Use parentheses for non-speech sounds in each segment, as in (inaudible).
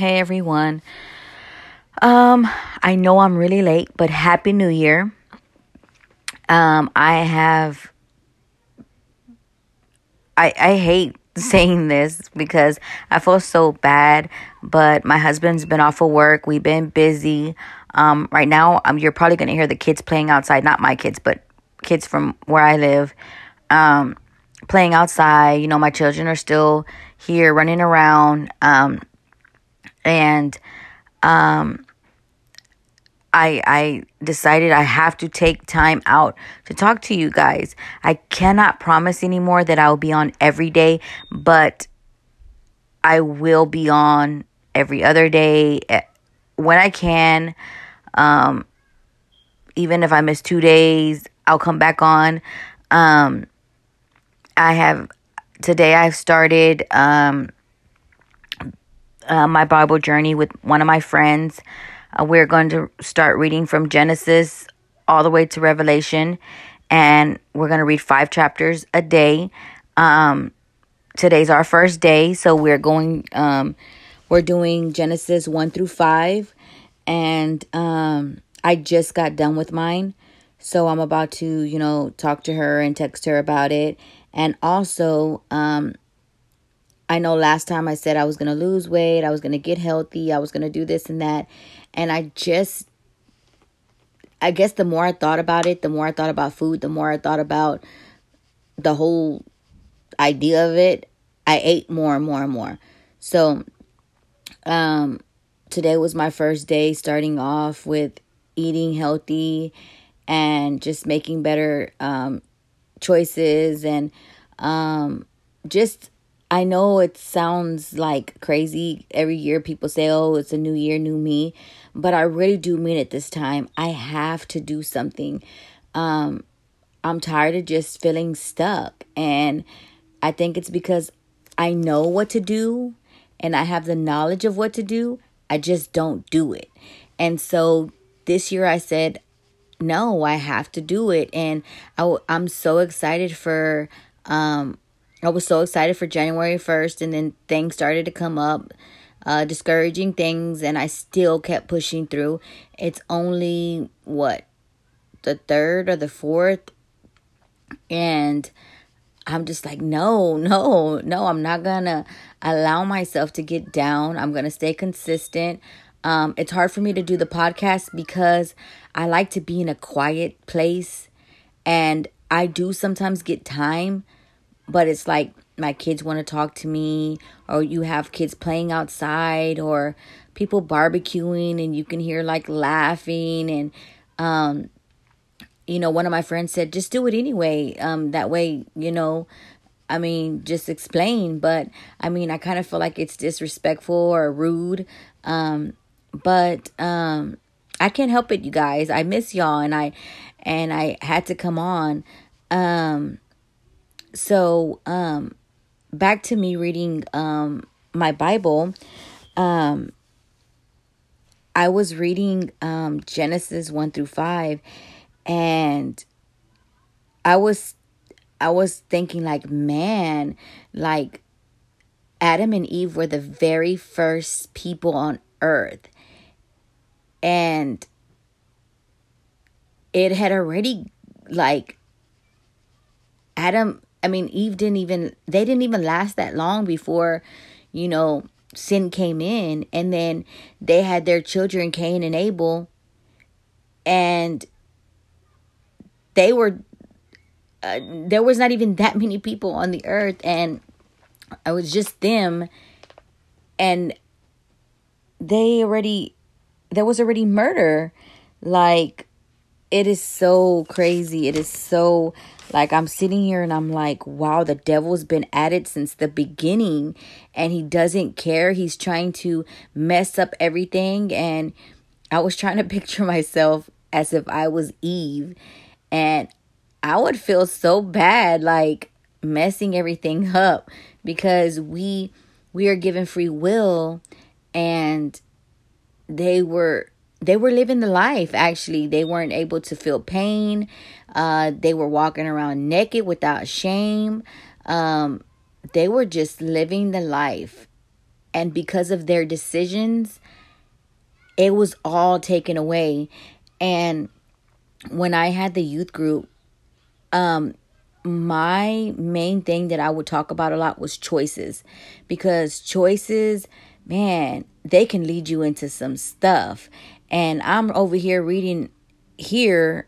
Hey everyone. Um, I know I'm really late, but happy new year. Um, I have I I hate (laughs) saying this because I feel so bad, but my husband's been off of work. We've been busy. Um, right now, um, you're probably gonna hear the kids playing outside. Not my kids, but kids from where I live, um, playing outside. You know, my children are still here running around. Um, and um, I I decided I have to take time out to talk to you guys. I cannot promise anymore that I will be on every day, but I will be on every other day eh, when I can. Um, even if I miss two days, I'll come back on. Um, I have today. I've started um, uh, my Bible journey with one of my friends. Uh, we're going to start reading from Genesis all the way to Revelation, and we're going to read five chapters a day. Um, today's our first day, so we're going. Um, we're doing Genesis one through five, and um, I just got done with mine, so I'm about to, you know, talk to her and text her about it, and also, um, I know last time I said I was going to lose weight, I was going to get healthy, I was going to do this and that. And I just, I guess the more I thought about it, the more I thought about food, the more I thought about the whole idea of it, I ate more and more and more. So, um, today was my first day starting off with eating healthy and just making better um, choices and um, just I know it sounds like crazy. Every year people say, oh, it's a new year, new me. But I really do mean it this time. I have to do something. Um, I'm tired of just feeling stuck. And I think it's because I know what to do and I have the knowledge of what to do. I just don't do it. And so this year I said, no, I have to do it. And I, I'm so excited for um, I was so excited for January 1st, and then things started to come up, uh, discouraging things, and I still kept pushing through. It's only what the third or the fourth, and I'm just like, no, (laughs) no, no, I'm not gonna allow myself to get down. I'm gonna stay consistent. Um, it's hard for me to do the podcast because I like to be in a quiet place, and I do sometimes get time but it's like my kids want to talk to me or you have kids playing outside or people barbecuing and you can hear like laughing and um you know one of my friends said just do it anyway um that way you know I mean, just explain, but I mean, I kind of feel like it's disrespectful or rude. Um, but um, I can't help it, you guys. I miss y'all, and I and I had to come on. Um, so um back to me reading um my bible um i was reading um genesis 1 through 5 and i was i was thinking like man like adam and eve were the very first people on earth. And it had already like adam I mean, Eve didn't even, they didn't even last that long before, you know, sin came in. And then they had their children, Cain and Abel. And they were, uh, there was not even that (laughs) many people on the earth. And it was just them. And they already, there was already murder. Like, it is so crazy. It is so like I'm sitting here and I'm like, wow, the devil's been at it since the beginning and he doesn't care. He's trying to mess up everything. And I was trying to (laughs) picture myself as if I was Eve. And I would feel so bad like messing everything (laughs) up because we we are given free will and they were they were living the life actually. They weren't able to feel pain. Uh, they were walking around naked without shame. Um, they were just living the life. And because of their decisions, it was all taken away. And when I had the youth group, um, my main thing that I would talk about a lot was choices. Because choices, man, they can lead you into some stuff. And I'm over here reading here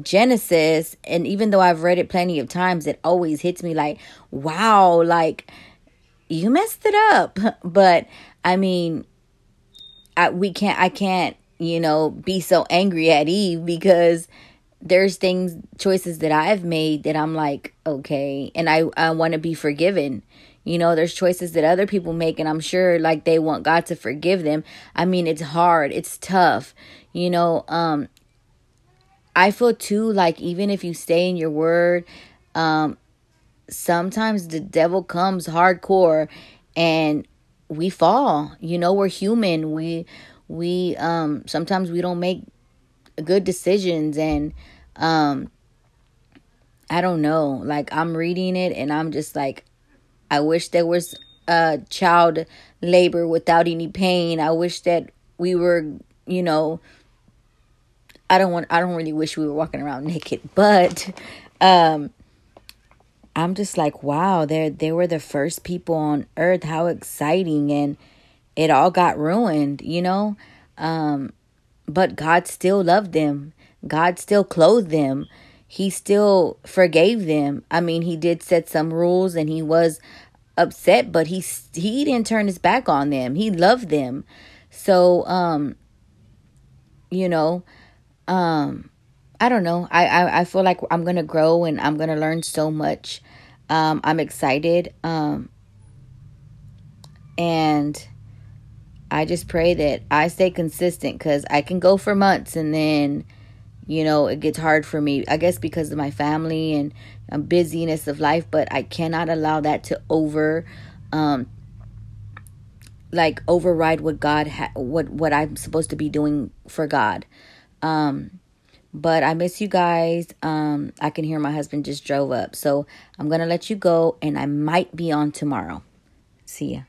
Genesis, and even though I've read it plenty of times, it always hits me like, wow, like you messed it up. (laughs) But I mean, I, we can't, I can't, you know, be so angry at Eve because there's things, choices that I've made that I'm like, okay, and I, I want to be forgiven. You know, there's choices that other people make, and I'm sure like they want God to forgive them. I mean, it's hard, it's tough. You know, um, I feel too like even if you stay in your word, um, sometimes the devil comes hardcore and we fall. You know, we're human. We we um sometimes we don't make good decisions and um I don't know. Like I'm reading it and I'm just like I wish there was uh child labor without any pain. I wish that we were, you know, I don't want I don't really wish we were walking around (laughs) naked, but um I'm just like, wow, they they were the first people on earth. How exciting and it all got ruined, you know? Um but God still loved them. God still clothed them. He still forgave them. I mean, he did set some rules and he was upset, but he he didn't turn his back on them. He loved them. So um you know, um I don't know. I, I, I feel like I'm gonna grow and I'm gonna learn so much. Um, I'm excited. Um, and I just pray that I stay consistent because I can go for months and then, you know, it gets hard for me. I guess because of my family and um, busyness of life, but I cannot allow that to over, um, like override what God ha- what what I'm supposed to be doing for God. Um, but I miss you guys. Um, I can hear my husband just drove up. So I'm to let you go and I might be on tomorrow. See ya.